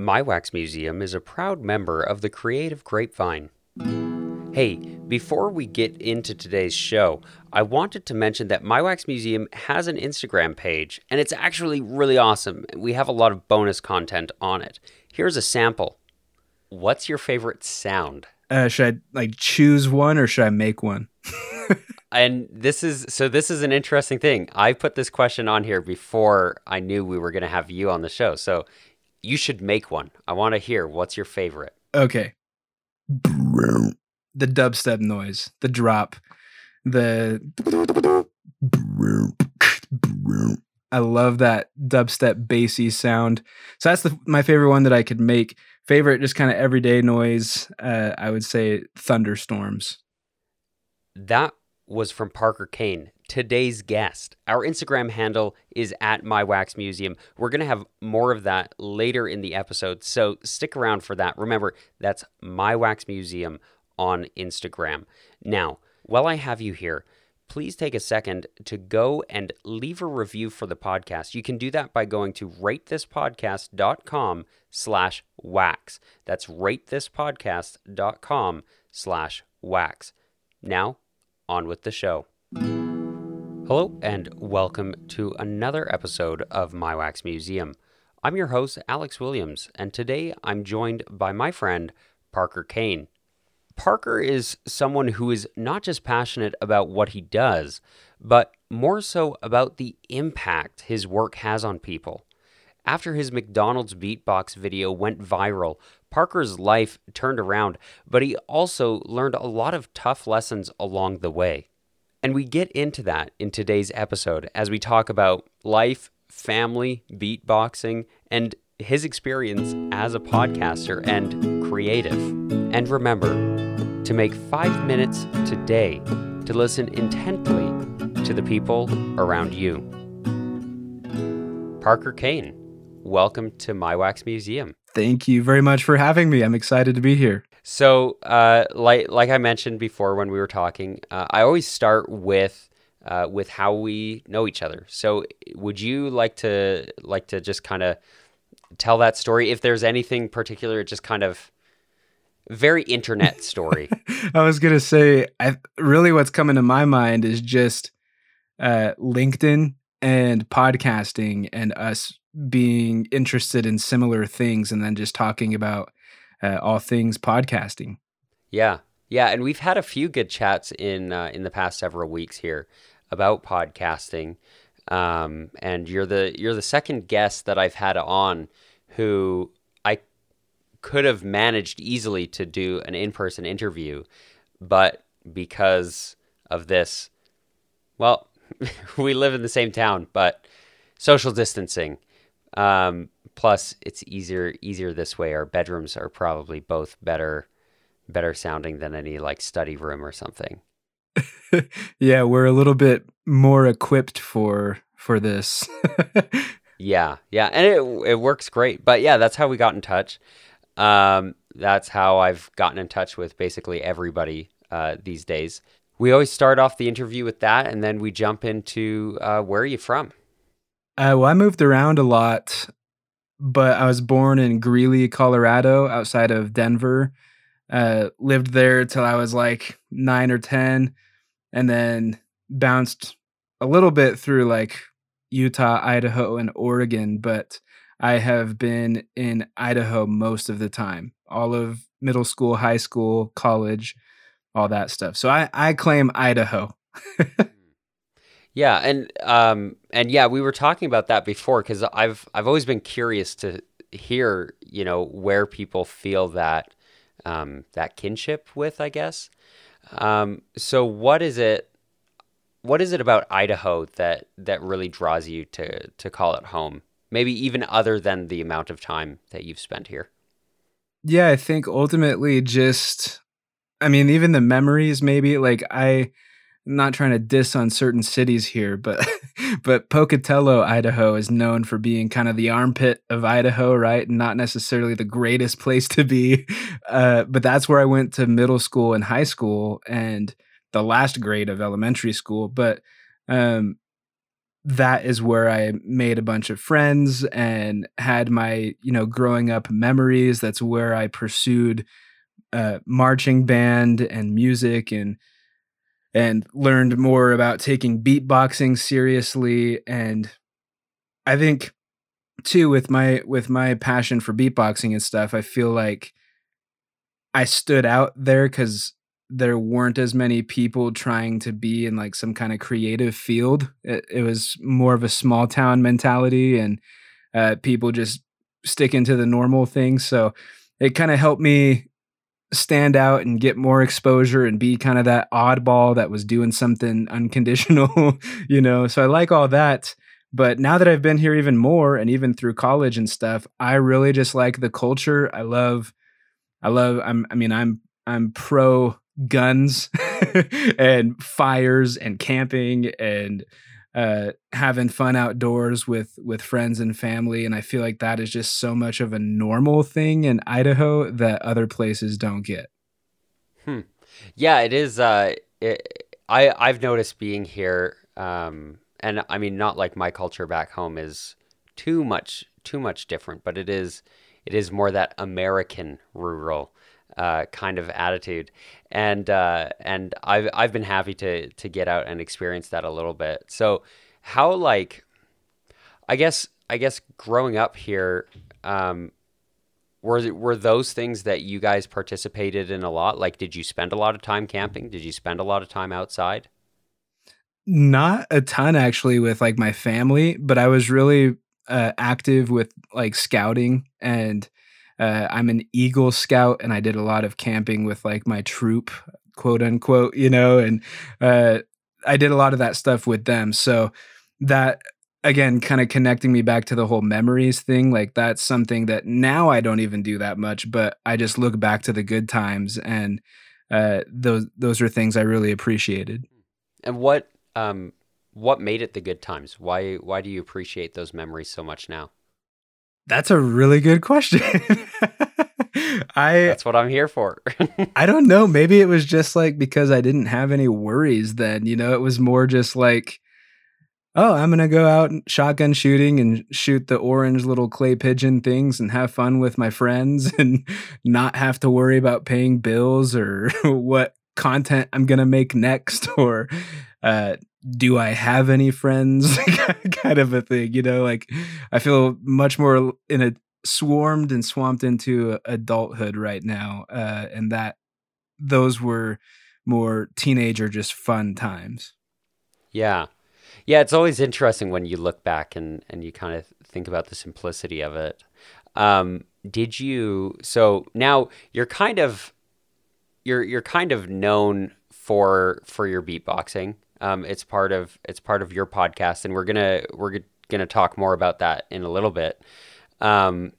My Wax Museum is a proud member of the Creative Grapevine. Hey, before we get into today's show, I wanted to mention that My Wax Museum has an Instagram page, and it's actually really awesome. We have a lot of bonus content on it. Here's a sample. What's your favorite sound? Uh, should I like choose one or should I make one? and this is so this is an interesting thing. I put this question on here before I knew we were going to have you on the show. So you should make one. I want to hear what's your favorite. Okay. The dubstep noise, the drop, the I love that dubstep bassy sound. So that's the, my favorite one that I could make. Favorite, just kind of everyday noise. Uh, I would say thunderstorms. That was from Parker Kane, today's guest. Our Instagram handle is at My Wax Museum. We're going to have more of that later in the episode, so stick around for that. Remember, that's My Wax Museum on Instagram. Now, while I have you here, please take a second to go and leave a review for the podcast. You can do that by going to ratethispodcast.com slash wax. That's ratethispodcast.com slash wax. Now, on with the show. Hello, and welcome to another episode of My Wax Museum. I'm your host, Alex Williams, and today I'm joined by my friend, Parker Kane. Parker is someone who is not just passionate about what he does, but more so about the impact his work has on people. After his McDonald's beatbox video went viral, Parker's life turned around, but he also learned a lot of tough lessons along the way. And we get into that in today's episode as we talk about life, family, beatboxing, and his experience as a podcaster and creative. And remember to make five minutes today to listen intently to the people around you. Parker Kane, welcome to My Wax Museum. Thank you very much for having me. I'm excited to be here. So, uh, like like I mentioned before when we were talking, uh, I always start with uh, with how we know each other. So, would you like to like to just kind of tell that story? If there's anything particular, just kind of very internet story. I was gonna say, I really what's coming to my mind is just uh, LinkedIn and podcasting and us being interested in similar things and then just talking about uh, all things podcasting. Yeah. Yeah, and we've had a few good chats in uh, in the past several weeks here about podcasting. Um, and you're the you're the second guest that I've had on who I could have managed easily to do an in-person interview, but because of this, well, we live in the same town, but social distancing um, plus, it's easier easier this way. Our bedrooms are probably both better better sounding than any like study room or something. yeah, we're a little bit more equipped for for this. yeah, yeah, and it it works great. But yeah, that's how we got in touch. Um, that's how I've gotten in touch with basically everybody uh, these days. We always start off the interview with that, and then we jump into uh, where are you from? Uh, well, I moved around a lot, but I was born in Greeley, Colorado, outside of Denver. Uh, lived there till I was like nine or 10, and then bounced a little bit through like Utah, Idaho, and Oregon. But I have been in Idaho most of the time, all of middle school, high school, college, all that stuff. So I, I claim Idaho. Yeah, and um, and yeah, we were talking about that before because I've I've always been curious to hear you know where people feel that um, that kinship with, I guess. Um, so what is it? What is it about Idaho that that really draws you to to call it home? Maybe even other than the amount of time that you've spent here. Yeah, I think ultimately just, I mean, even the memories. Maybe like I not trying to diss on certain cities here, but but Pocatello, Idaho is known for being kind of the armpit of Idaho, right? Not necessarily the greatest place to be. Uh, but that's where I went to middle school and high school and the last grade of elementary school. But um, that is where I made a bunch of friends and had my, you know, growing up memories. That's where I pursued uh, marching band and music and and learned more about taking beatboxing seriously and I think too with my with my passion for beatboxing and stuff, I feel like I stood out there cuz there weren't as many people trying to be in like some kind of creative field. It, it was more of a small town mentality and uh, people just sticking to the normal things. So it kind of helped me stand out and get more exposure and be kind of that oddball that was doing something unconditional, you know. So I like all that. But now that I've been here even more and even through college and stuff, I really just like the culture. I love I love I'm I mean I'm I'm pro guns and fires and camping and uh, having fun outdoors with with friends and family and i feel like that is just so much of a normal thing in idaho that other places don't get hmm. yeah it is uh, it, i i've noticed being here um, and i mean not like my culture back home is too much too much different but it is it is more that american rural uh, kind of attitude, and uh, and I've I've been happy to to get out and experience that a little bit. So how like, I guess I guess growing up here, um, were were those things that you guys participated in a lot? Like, did you spend a lot of time camping? Did you spend a lot of time outside? Not a ton actually with like my family, but I was really uh, active with like scouting and uh, I'm an Eagle Scout, and I did a lot of camping with like my troop, quote unquote, you know, and uh, I did a lot of that stuff with them. So that again, kind of connecting me back to the whole memories thing. Like that's something that now I don't even do that much, but I just look back to the good times, and uh, those those are things I really appreciated. And what um what made it the good times? Why why do you appreciate those memories so much now? That's a really good question. I That's what I'm here for. I don't know, maybe it was just like because I didn't have any worries then, you know, it was more just like oh, I'm going to go out shotgun shooting and shoot the orange little clay pigeon things and have fun with my friends and not have to worry about paying bills or what content I'm going to make next or uh, do I have any friends kind of a thing, you know, like I feel much more in a swarmed and swamped into adulthood right now. Uh, and that those were more teenager, just fun times. Yeah. Yeah. It's always interesting when you look back and, and you kind of think about the simplicity of it. Um, did you, so now you're kind of, you're, you're kind of known for, for your beatboxing. Um, it's part of it's part of your podcast, and we're gonna we're gonna talk more about that in a little bit. Um,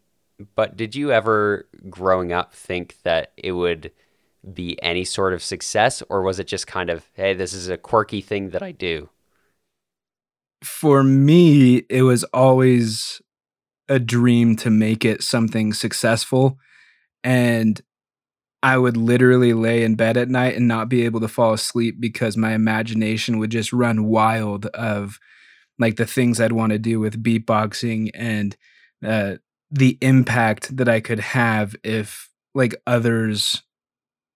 but did you ever, growing up, think that it would be any sort of success, or was it just kind of, hey, this is a quirky thing that I do? For me, it was always a dream to make it something successful. And I would literally lay in bed at night and not be able to fall asleep because my imagination would just run wild of like the things I'd want to do with beatboxing and uh, the impact that I could have if like others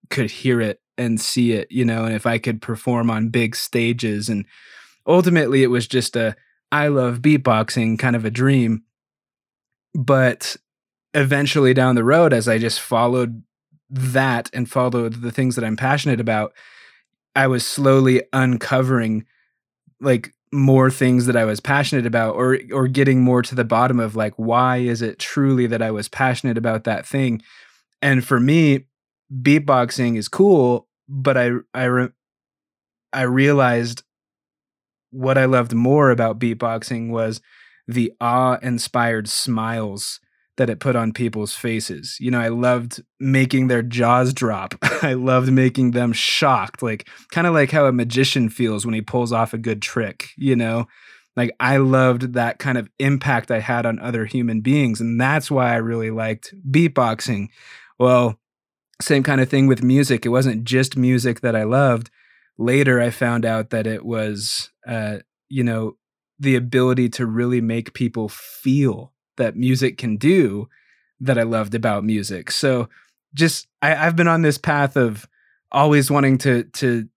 could hear it and see it, you know, and if I could perform on big stages. And ultimately, it was just a I love beatboxing kind of a dream. But eventually down the road, as I just followed that and followed the things that I'm passionate about, I was slowly uncovering like more things that I was passionate about or or getting more to the bottom of like why is it truly that I was passionate about that thing. And for me, beatboxing is cool, but I I re- I realized what I loved more about beatboxing was the awe-inspired smiles that it put on people's faces. You know, I loved making their jaws drop. I loved making them shocked, like kind of like how a magician feels when he pulls off a good trick, you know? Like I loved that kind of impact I had on other human beings and that's why I really liked beatboxing. Well, same kind of thing with music. It wasn't just music that I loved. Later I found out that it was uh, you know, the ability to really make people feel that music can do that I loved about music. So just I, I've been on this path of always wanting to to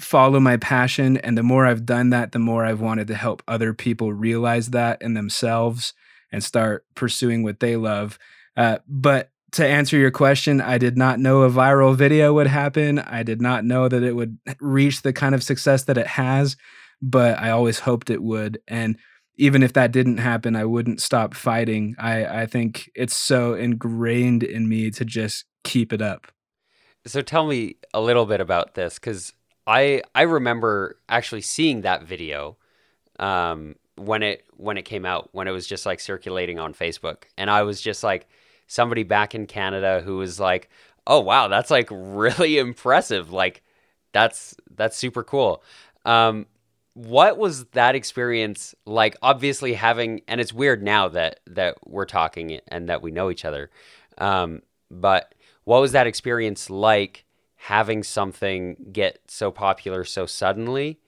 follow my passion and the more I've done that, the more I've wanted to help other people realize that in themselves and start pursuing what they love. Uh, but to answer your question, I did not know a viral video would happen. I did not know that it would reach the kind of success that it has, but I always hoped it would. And even if that didn't happen, I wouldn't stop fighting. I, I think it's so ingrained in me to just keep it up. So tell me a little bit about this because I I remember actually seeing that video um, when it when it came out when it was just like circulating on Facebook, and I was just like somebody back in Canada who was like, "Oh wow, that's like really impressive! Like that's that's super cool." Um, what was that experience like? Obviously, having and it's weird now that that we're talking and that we know each other, um, but what was that experience like? having something get so popular so suddenly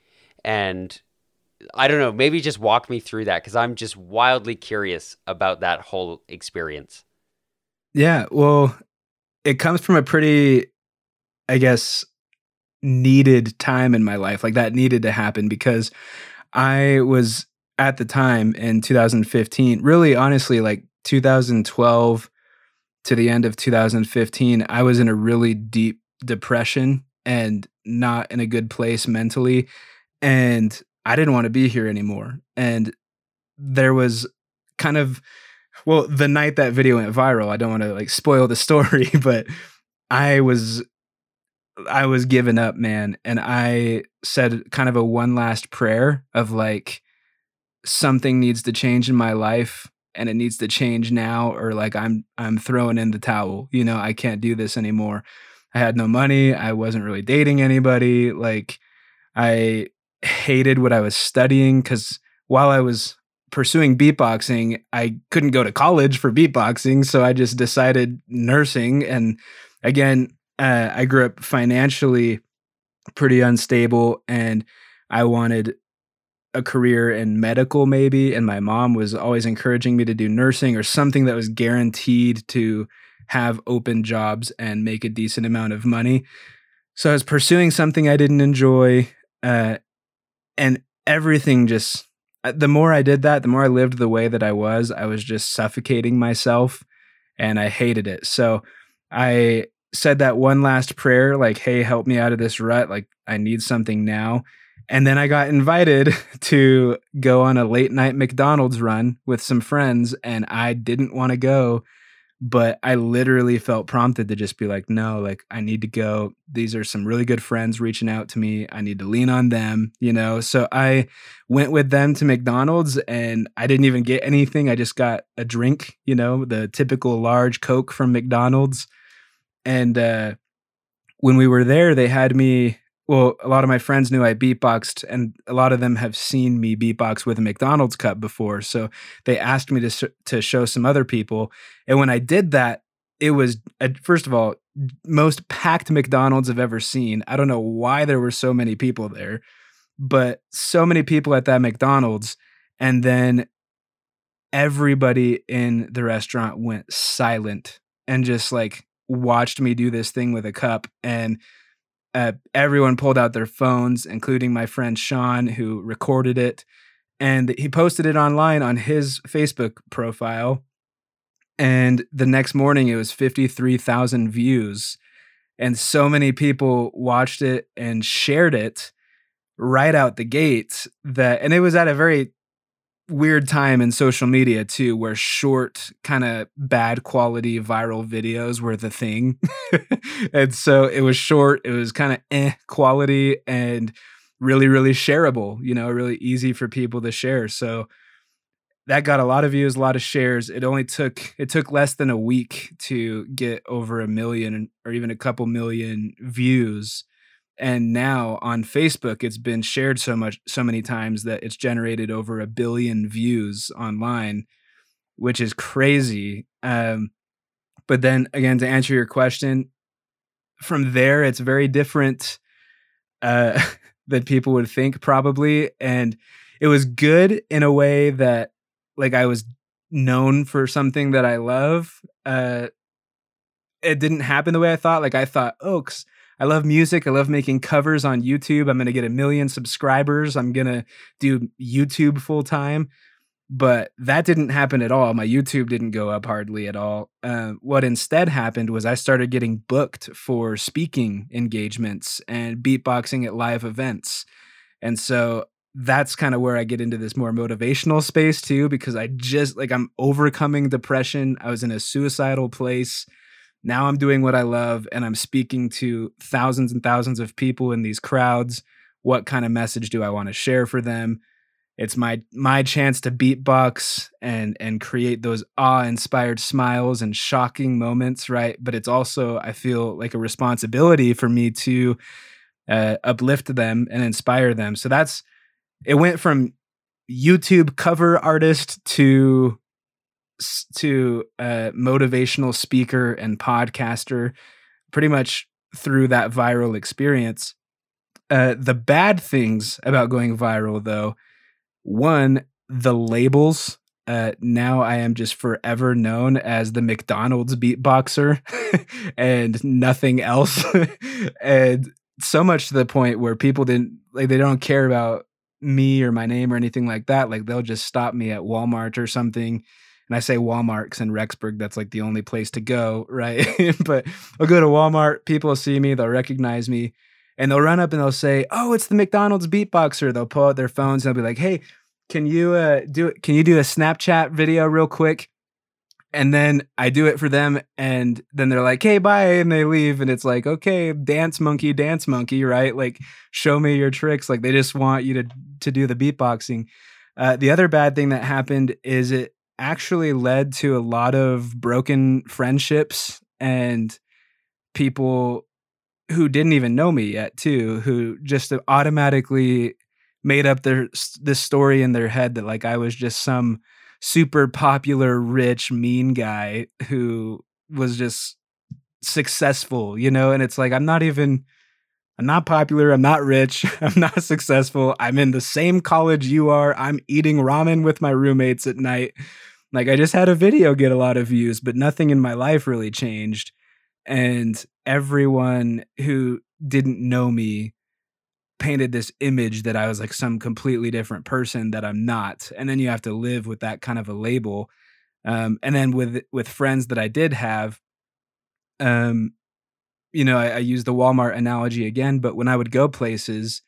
and I don't know, maybe just walk me through that because I'm just wildly curious about that whole experience. Yeah, well, it comes from a pretty, I guess, needed time in my life. Like that needed to happen because I was at the time in 2015, really honestly, like 2012 to the end of 2015, I was in a really deep depression and not in a good place mentally. And I didn't want to be here anymore. And there was kind of, well, the night that video went viral, I don't want to like spoil the story, but I was I was given up, man. And I said kind of a one last prayer of like, something needs to change in my life and it needs to change now, or like I'm I'm throwing in the towel. You know, I can't do this anymore. I had no money. I wasn't really dating anybody. Like I hated what I was studying because while I was pursuing beatboxing, I couldn't go to college for beatboxing. So I just decided nursing. And again, uh, I grew up financially pretty unstable and I wanted a career in medical maybe and my mom was always encouraging me to do nursing or something that was guaranteed to have open jobs and make a decent amount of money. So I was pursuing something I didn't enjoy. Uh, and everything just, uh, the more I did that, the more I lived the way that I was, I was just suffocating myself and I hated it. So I said that one last prayer, like, hey, help me out of this rut. Like, I need something now. And then I got invited to go on a late night McDonald's run with some friends, and I didn't want to go but I literally felt prompted to just be like, no, like I need to go. These are some really good friends reaching out to me. I need to lean on them, you know? So I went with them to McDonald's and I didn't even get anything. I just got a drink, you know, the typical large Coke from McDonald's. And uh, when we were there, they had me well, a lot of my friends knew I beatboxed, and a lot of them have seen me beatbox with a McDonald's cup before. So they asked me to to show some other people, and when I did that, it was first of all most packed McDonald's I've ever seen. I don't know why there were so many people there, but so many people at that McDonald's, and then everybody in the restaurant went silent and just like watched me do this thing with a cup and uh, everyone pulled out their phones, including my friend Sean, who recorded it. And he posted it online on his Facebook profile. And the next morning, it was 53,000 views. And so many people watched it and shared it right out the gate that, and it was at a very weird time in social media too where short kind of bad quality viral videos were the thing. And so it was short it was kind of eh quality and really really shareable you know really easy for people to share. So that got a lot of views a lot of shares. It only took it took less than a week to get over a million or even a couple million views and now on facebook it's been shared so much so many times that it's generated over a billion views online which is crazy um, but then again to answer your question from there it's very different uh, than people would think probably and it was good in a way that like I was known for something that I love. Uh, it didn't happen the way I thought. Like I thought, oh, I love music. I love making covers on YouTube. I'm going to get a million subscribers. I'm going to do YouTube full time. But that didn't happen at all. My YouTube didn't go up hardly at all. Uh, what instead happened was I started getting booked for speaking engagements and beatboxing at live events. And so that's kind of where I get into this more motivational space too, because I just like I'm overcoming depression. I was in a suicidal place. Now I'm doing what I love and I'm speaking to thousands and thousands of people in these crowds. What kind of message do I want to share for them? It's my my chance to beatbox and and create those awe-inspired smiles and shocking moments, right? But it's also I feel like a responsibility for me to uh, uplift them and inspire them. So that's it went from YouTube cover artist to to a motivational speaker and podcaster pretty much through that viral experience. Uh, the bad things about going viral, though, one, the labels. Uh, now I am just forever known as the McDonald's beatboxer and nothing else. and so much to the point where people didn't like they don't care about me or my name or anything like that. Like they'll just stop me at Walmart or something. And I say Walmart because in Rexburg, that's like the only place to go, right? but I'll go to Walmart, people will see me, they'll recognize me, and they'll run up and they'll say, Oh, it's the McDonald's beatboxer. They'll pull out their phones and they'll be like, Hey, can you uh do it? Can you do a Snapchat video real quick? and then I do it for them, and then they're like, "Hey, bye," and they leave, and it's like, "Okay, dance monkey, dance monkey, right? Like, show me your tricks." Like, they just want you to to do the beatboxing. Uh, the other bad thing that happened is it actually led to a lot of broken friendships and people who didn't even know me yet, too, who just automatically made up their this story in their head that like I was just some super popular, rich, mean guy who was just successful, you know? And it's like, I'm not even, I'm not popular. I'm not rich. I'm not successful. I'm in the same college you are. I'm eating ramen with my roommates at night. Like, I just had a video get a lot of views, but nothing in my life really changed. And everyone who didn't know me painted this image that I was like some completely different person that I'm not. And then you have to live with that kind of a label. Um, and then with with friends that I did have, um, you know, I, I use the Walmart analogy again, but when I would go places,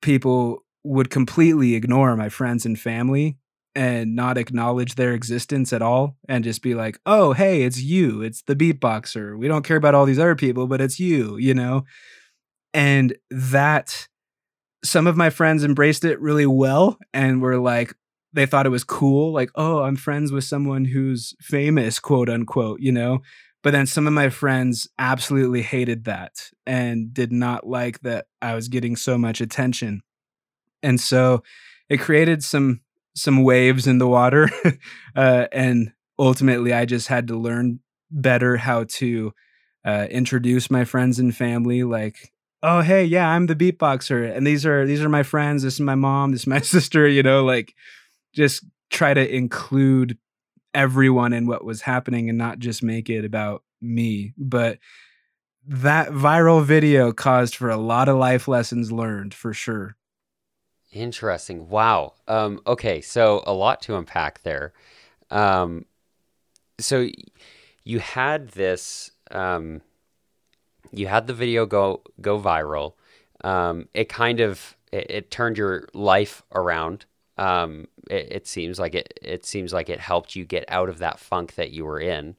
people would completely ignore my friends and family and not acknowledge their existence at all and just be like, oh, hey, it's you. It's the beatboxer. We don't care about all these other people, but it's you, you know? And that some of my friends embraced it really well and were like they thought it was cool like oh i'm friends with someone who's famous quote unquote you know but then some of my friends absolutely hated that and did not like that i was getting so much attention. And so it created some some waves in the water uh, and ultimately i just had to learn better how to uh, introduce my friends and family like oh hey yeah i'm the beatboxer and these are these are my friends this is my mom this is my sister you know like just try to include everyone in what was happening and not just make it about me. But that viral video caused for a lot of life lessons learned for sure. Interesting. Wow. Um okay so a lot to unpack there. Um so you had this um you had the video go go viral. Um, it kind of it, it, turned your life around. Um, it, it, seems like it it seems like it helped you get out of that funk that you were in,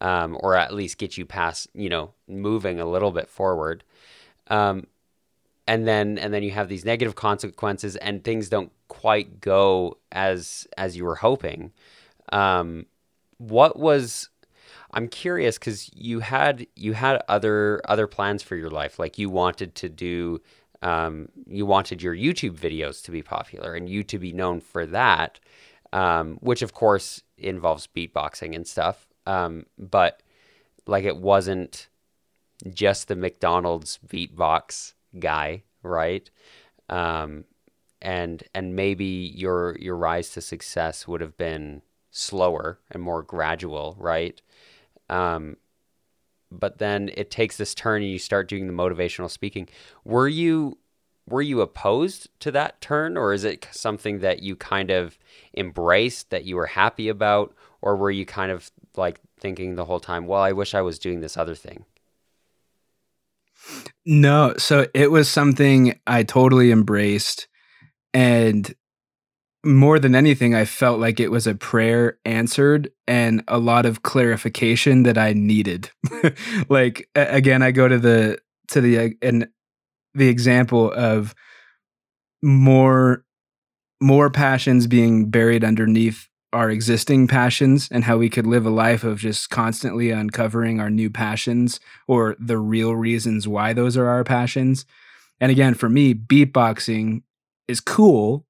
um, or at least get you past you know moving a little bit forward. Um, and then and then you have these negative consequences, and things don't quite go as as you were hoping. Um, what was I'm curious because you had you had other other plans for your life. Like you wanted to do, um, you wanted your YouTube videos to be popular and you to be known for that, um, which of course involves beatboxing and stuff. Um, but like it wasn't just the McDonald's beatbox guy, right? Um, and and maybe your your rise to success would have been slower and more gradual, right? But then it takes this turn and you start doing the motivational speaking. Were you were you opposed to that turn or is it something that you kind of embraced that you were happy about or were you kind of like thinking the whole time, well, I wish I was doing this other thing? No, so it was something I totally embraced and more than anything, I felt like it was a prayer answered and a lot of clarification that I needed. like again, I go to the to the uh, and the example of more more passions being buried underneath our existing passions and how we could live a life of just constantly uncovering our new passions or the real reasons why those are our passions. And again, for me, beatboxing is cool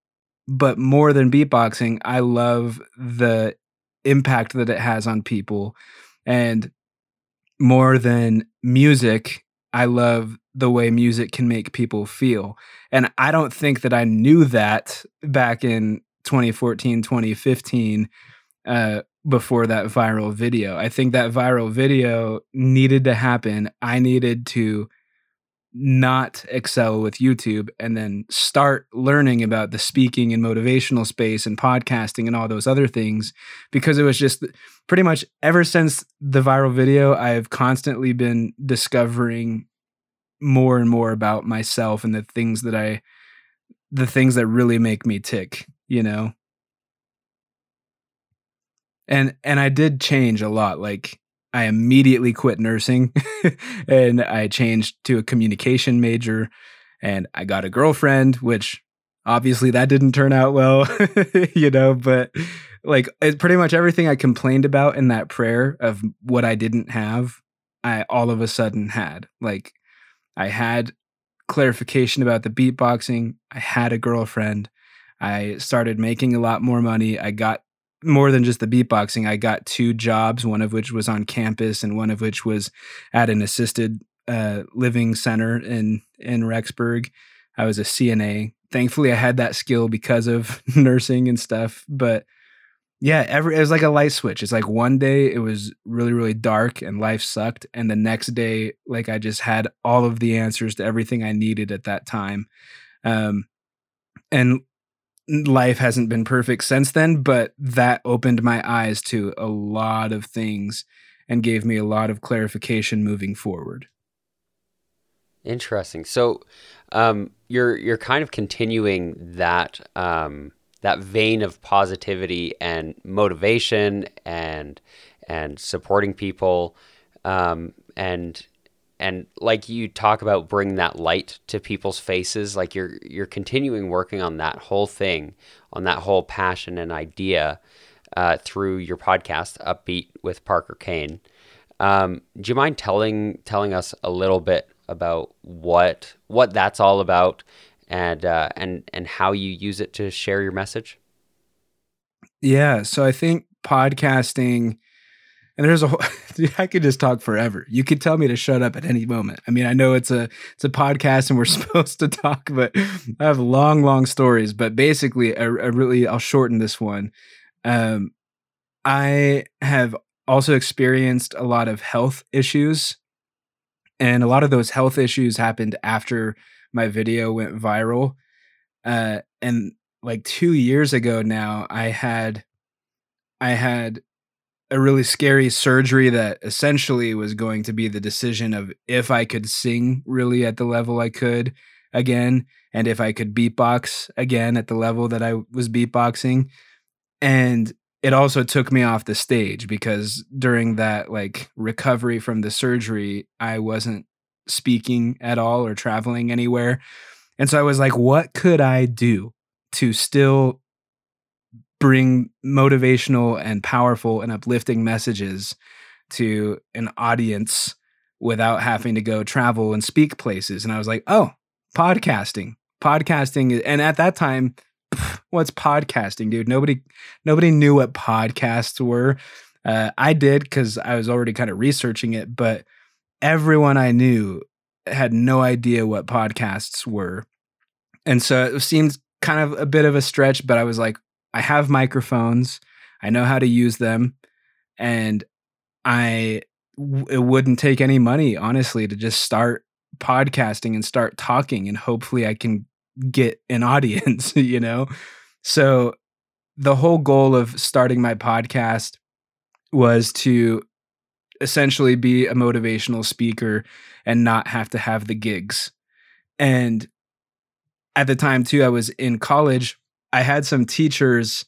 but more than beatboxing, I love the impact that it has on people. And more than music, I love the way music can make people feel. And I don't think that I knew that back in 2014, 2015, uh, before that viral video. I think that viral video needed to happen. I needed to not excel with YouTube and then start learning about the speaking and motivational space and podcasting and all those other things because it was just pretty much ever since the viral video I've constantly been discovering more and more about myself and the things that I the things that really make me tick, you know. And and I did change a lot like I immediately quit nursing and I changed to a communication major and I got a girlfriend, which obviously that didn't turn out well, you know, but like pretty much everything I complained about in that prayer of what I didn't have, I all of a sudden had. Like I had clarification about the beatboxing, I had a girlfriend, I started making a lot more money, I got more than just the beatboxing, I got two jobs, one of which was on campus and one of which was at an assisted uh, living center in in Rexburg. I was a CNA. Thankfully, I had that skill because of nursing and stuff. But yeah, every it was like a light switch. It's like one day it was really really dark and life sucked, and the next day, like I just had all of the answers to everything I needed at that time. Um, and life hasn't been perfect since then, but that opened my eyes to a lot of things and gave me a lot of clarification moving forward. Interesting. So, um, you're you're kind of continuing that um, that vein of positivity and motivation and and supporting people um, and and like you talk about bringing that light to people's faces like you're you're continuing working on that whole thing on that whole passion and idea uh, through your podcast upbeat with parker kane. Um, do you mind telling telling us a little bit about what what that's all about and uh, and and how you use it to share your message? Yeah so i think podcasting and there's a whole, I could just talk forever. You could tell me to shut up at any moment. I mean, I know it's a it's a podcast and we're supposed to talk, but I have long, long stories. But basically, I, I really I'll shorten this one. Um, I have also experienced a lot of health issues, and a lot of those health issues happened after my video went viral. Uh, and like two years ago now, I had I had a really scary surgery that essentially was going to be the decision of if I could sing really at the level I could again and if I could beatbox again at the level that I was beatboxing. And it also took me off the stage because during that like recovery from the surgery, I wasn't speaking at all or traveling anywhere. And so I was like, what could I do to still bring motivational and powerful and uplifting messages to an audience without having to go travel and speak places. And I was like, oh, podcasting. Podcasting and at that time, what's podcasting, dude? Nobody nobody knew what podcasts were. Uh, I did because I was already kind of researching it, but everyone I knew had no idea what podcasts were. And so it seemed kind of a bit of a stretch, but I was like, I have microphones, I know how to use them, and I it wouldn't take any money, honestly, to just start podcasting and start talking, and hopefully I can get an audience, you know? So the whole goal of starting my podcast was to essentially be a motivational speaker and not have to have the gigs. And at the time, too, I was in college. I had some teachers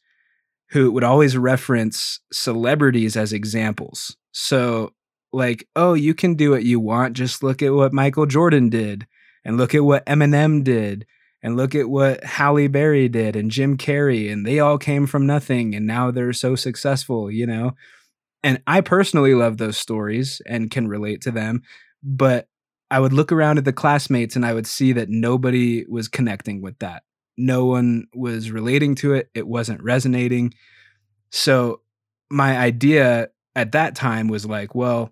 who would always reference celebrities as examples. So, like, oh, you can do what you want. Just look at what Michael Jordan did, and look at what Eminem did, and look at what Halle Berry did, and Jim Carrey, and they all came from nothing, and now they're so successful, you know? And I personally love those stories and can relate to them. But I would look around at the classmates and I would see that nobody was connecting with that. No one was relating to it. It wasn't resonating. So my idea at that time was like, well,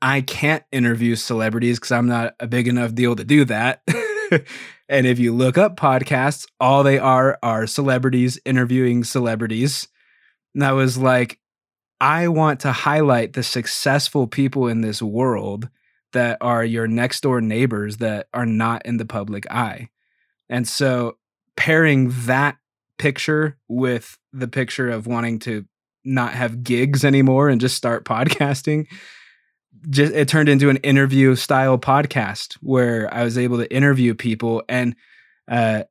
I can't interview celebrities because I'm not a big enough deal to do that. and if you look up podcasts, all they are are celebrities interviewing celebrities. And I was like, I want to highlight the successful people in this world that are your next door neighbors that are not in the public eye. And so pairing that picture with the picture of wanting to not have gigs anymore and just start podcasting just it turned into an interview style podcast where I was able to interview people and uh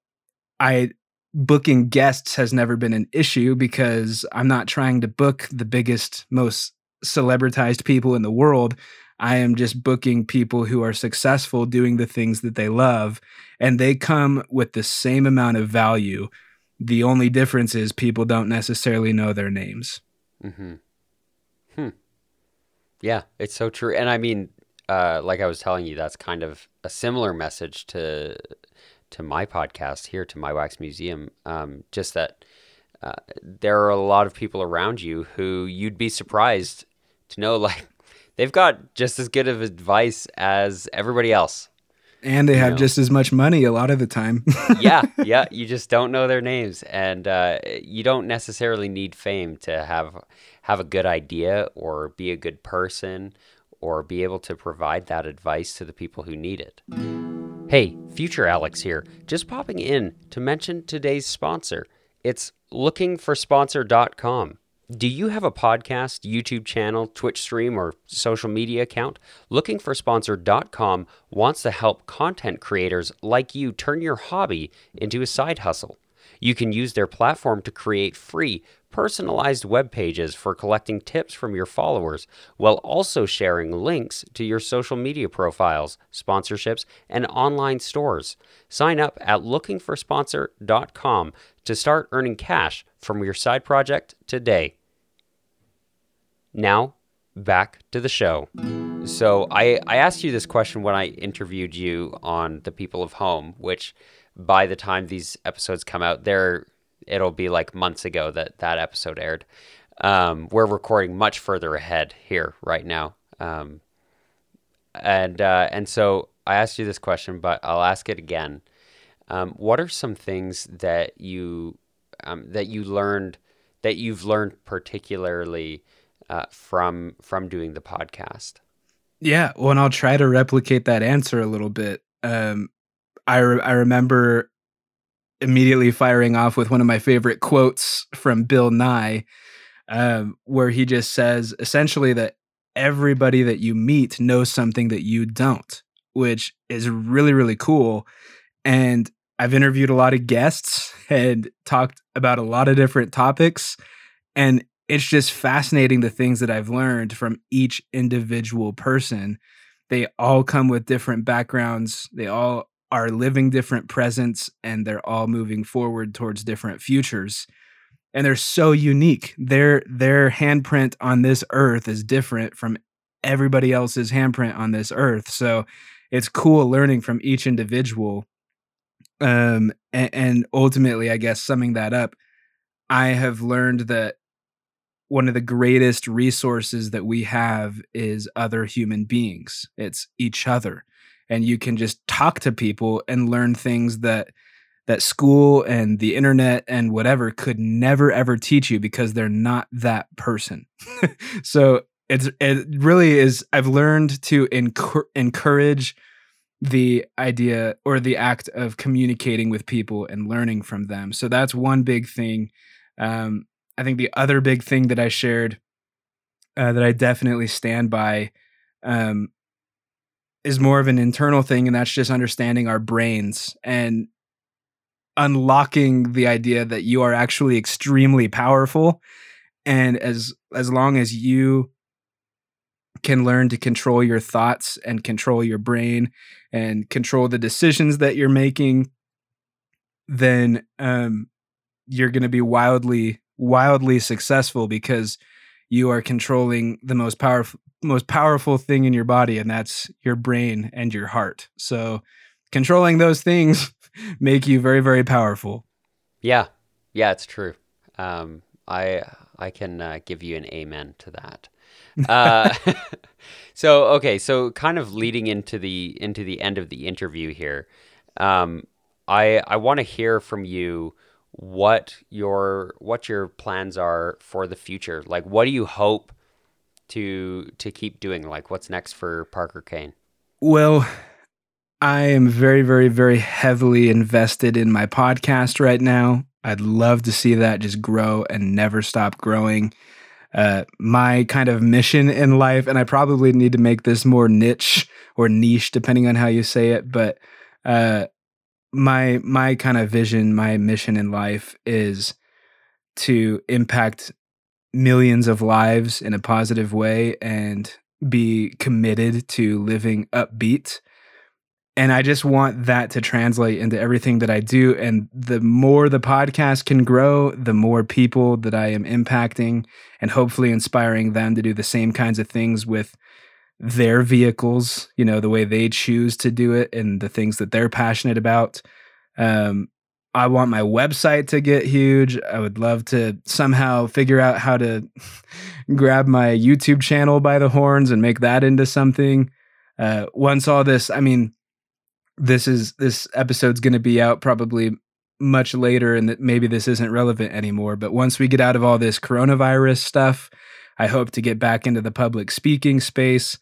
I booking guests has never been an issue because I'm not trying to book the biggest, most celebritized people in the world. I am just booking people who are successful doing the things that they love, and they come with the same amount of value. The only difference is people don't necessarily know their names. Mm-hmm. Hmm. Yeah, it's so true. And I mean, uh, like I was telling you, that's kind of a similar message to to my podcast here to my wax museum um, just that uh, there are a lot of people around you who you'd be surprised to know like they've got just as good of advice as everybody else and they have know. just as much money a lot of the time yeah yeah you just don't know their names and uh, you don't necessarily need fame to have have a good idea or be a good person or be able to provide that advice to the people who need it Hey, future Alex here, just popping in to mention today's sponsor. It's lookingforsponsor.com. Do you have a podcast, YouTube channel, Twitch stream, or social media account? Lookingforsponsor.com wants to help content creators like you turn your hobby into a side hustle. You can use their platform to create free, personalized web pages for collecting tips from your followers while also sharing links to your social media profiles, sponsorships, and online stores. Sign up at lookingforsponsor.com to start earning cash from your side project today. Now, back to the show. So, I, I asked you this question when I interviewed you on The People of Home, which by the time these episodes come out, there it'll be like months ago that that episode aired. Um, we're recording much further ahead here right now, um, and uh, and so I asked you this question, but I'll ask it again. Um, what are some things that you um, that you learned that you've learned particularly uh, from from doing the podcast? Yeah, well, and I'll try to replicate that answer a little bit. Um, I re- I remember immediately firing off with one of my favorite quotes from Bill Nye, um, where he just says essentially that everybody that you meet knows something that you don't, which is really really cool. And I've interviewed a lot of guests and talked about a lot of different topics, and it's just fascinating the things that I've learned from each individual person. They all come with different backgrounds. They all are living different presents and they're all moving forward towards different futures and they're so unique their their handprint on this earth is different from everybody else's handprint on this earth so it's cool learning from each individual um and, and ultimately i guess summing that up i have learned that one of the greatest resources that we have is other human beings it's each other and you can just talk to people and learn things that that school and the internet and whatever could never ever teach you because they're not that person. so it's it really is I've learned to encourage the idea or the act of communicating with people and learning from them. So that's one big thing. Um, I think the other big thing that I shared uh, that I definitely stand by um, is more of an internal thing, and that's just understanding our brains and unlocking the idea that you are actually extremely powerful. And as as long as you can learn to control your thoughts and control your brain and control the decisions that you're making, then um, you're going to be wildly, wildly successful because you are controlling the most powerful, most powerful thing in your body, and that's your brain and your heart. So, controlling those things make you very, very powerful. Yeah, yeah, it's true. Um, I I can uh, give you an amen to that. Uh, so okay, so kind of leading into the into the end of the interview here, um, I I want to hear from you what your what your plans are for the future. Like, what do you hope to to keep doing? Like, what's next for Parker Kane? Well, I am very, very, very heavily invested in my podcast right now. I'd love to see that just grow and never stop growing uh, my kind of mission in life, and I probably need to make this more niche or niche, depending on how you say it. But uh, my my kind of vision, my mission in life is to impact millions of lives in a positive way and be committed to living upbeat and I just want that to translate into everything that I do. And the more the podcast can grow, the more people that I am impacting and hopefully inspiring them to do the same kinds of things with their vehicles, you know, the way they choose to do it and the things that they're passionate about. Um, I want my website to get huge. I would love to somehow figure out how to grab my YouTube channel by the horns and make that into something. Uh, once all this, I mean, this is this episode's going to be out probably much later and that maybe this isn't relevant anymore but once we get out of all this coronavirus stuff i hope to get back into the public speaking space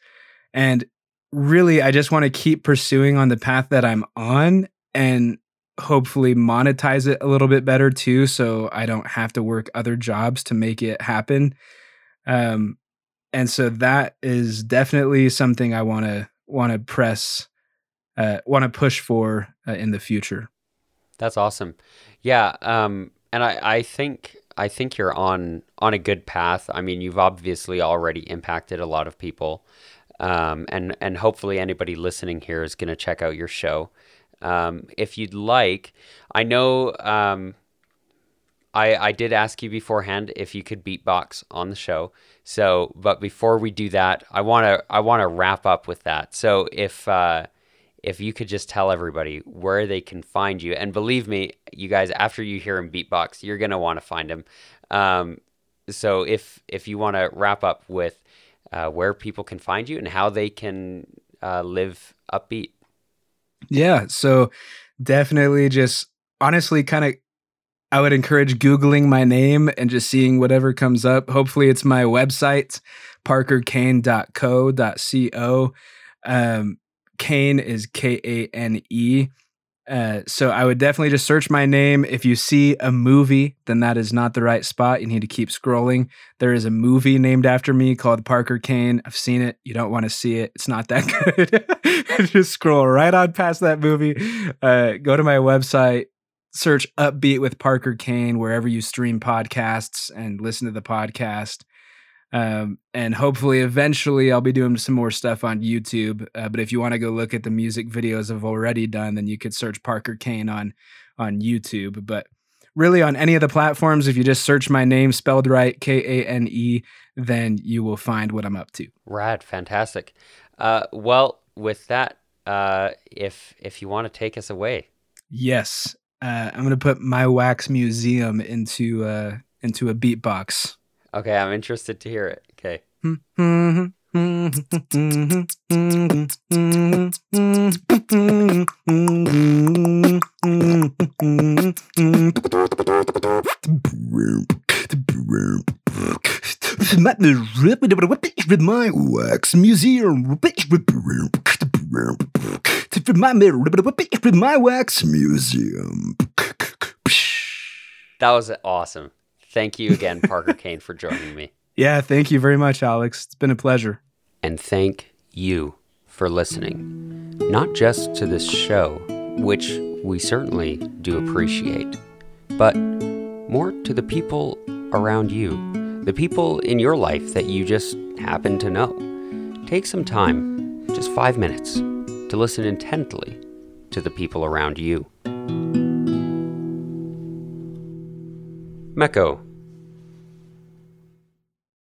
and really i just want to keep pursuing on the path that i'm on and hopefully monetize it a little bit better too so i don't have to work other jobs to make it happen um and so that is definitely something i want to want to press uh, want to push for uh, in the future. That's awesome. Yeah, um, and I, I think I think you're on on a good path. I mean, you've obviously already impacted a lot of people, um, and and hopefully anybody listening here is going to check out your show. Um, if you'd like, I know um, I I did ask you beforehand if you could beatbox on the show. So, but before we do that, I want to I want to wrap up with that. So if uh, if you could just tell everybody where they can find you. And believe me, you guys, after you hear him beatbox, you're gonna want to find him. Um, so if if you want to wrap up with uh, where people can find you and how they can uh, live upbeat. Yeah. So definitely, just honestly, kind of. I would encourage Googling my name and just seeing whatever comes up. Hopefully, it's my website, parkerkane.co.co. Um, Kane is K A N E. Uh, so I would definitely just search my name. If you see a movie, then that is not the right spot. You need to keep scrolling. There is a movie named after me called Parker Kane. I've seen it. You don't want to see it. It's not that good. just scroll right on past that movie. Uh, go to my website, search Upbeat with Parker Kane wherever you stream podcasts and listen to the podcast. Um, and hopefully, eventually, I'll be doing some more stuff on YouTube. Uh, but if you want to go look at the music videos I've already done, then you could search Parker Kane on on YouTube. But really, on any of the platforms, if you just search my name spelled right, K A N E, then you will find what I'm up to. Rad, fantastic. Uh, well, with that, uh, if if you want to take us away, yes, uh, I'm going to put my wax museum into uh, into a beatbox. Okay, I'm interested to hear it. Okay. My wax museum. My wax museum. That was awesome. Thank you again, Parker Kane, for joining me. Yeah, thank you very much, Alex. It's been a pleasure. And thank you for listening, not just to this show, which we certainly do appreciate, but more to the people around you, the people in your life that you just happen to know. Take some time, just five minutes, to listen intently to the people around you. Mecco.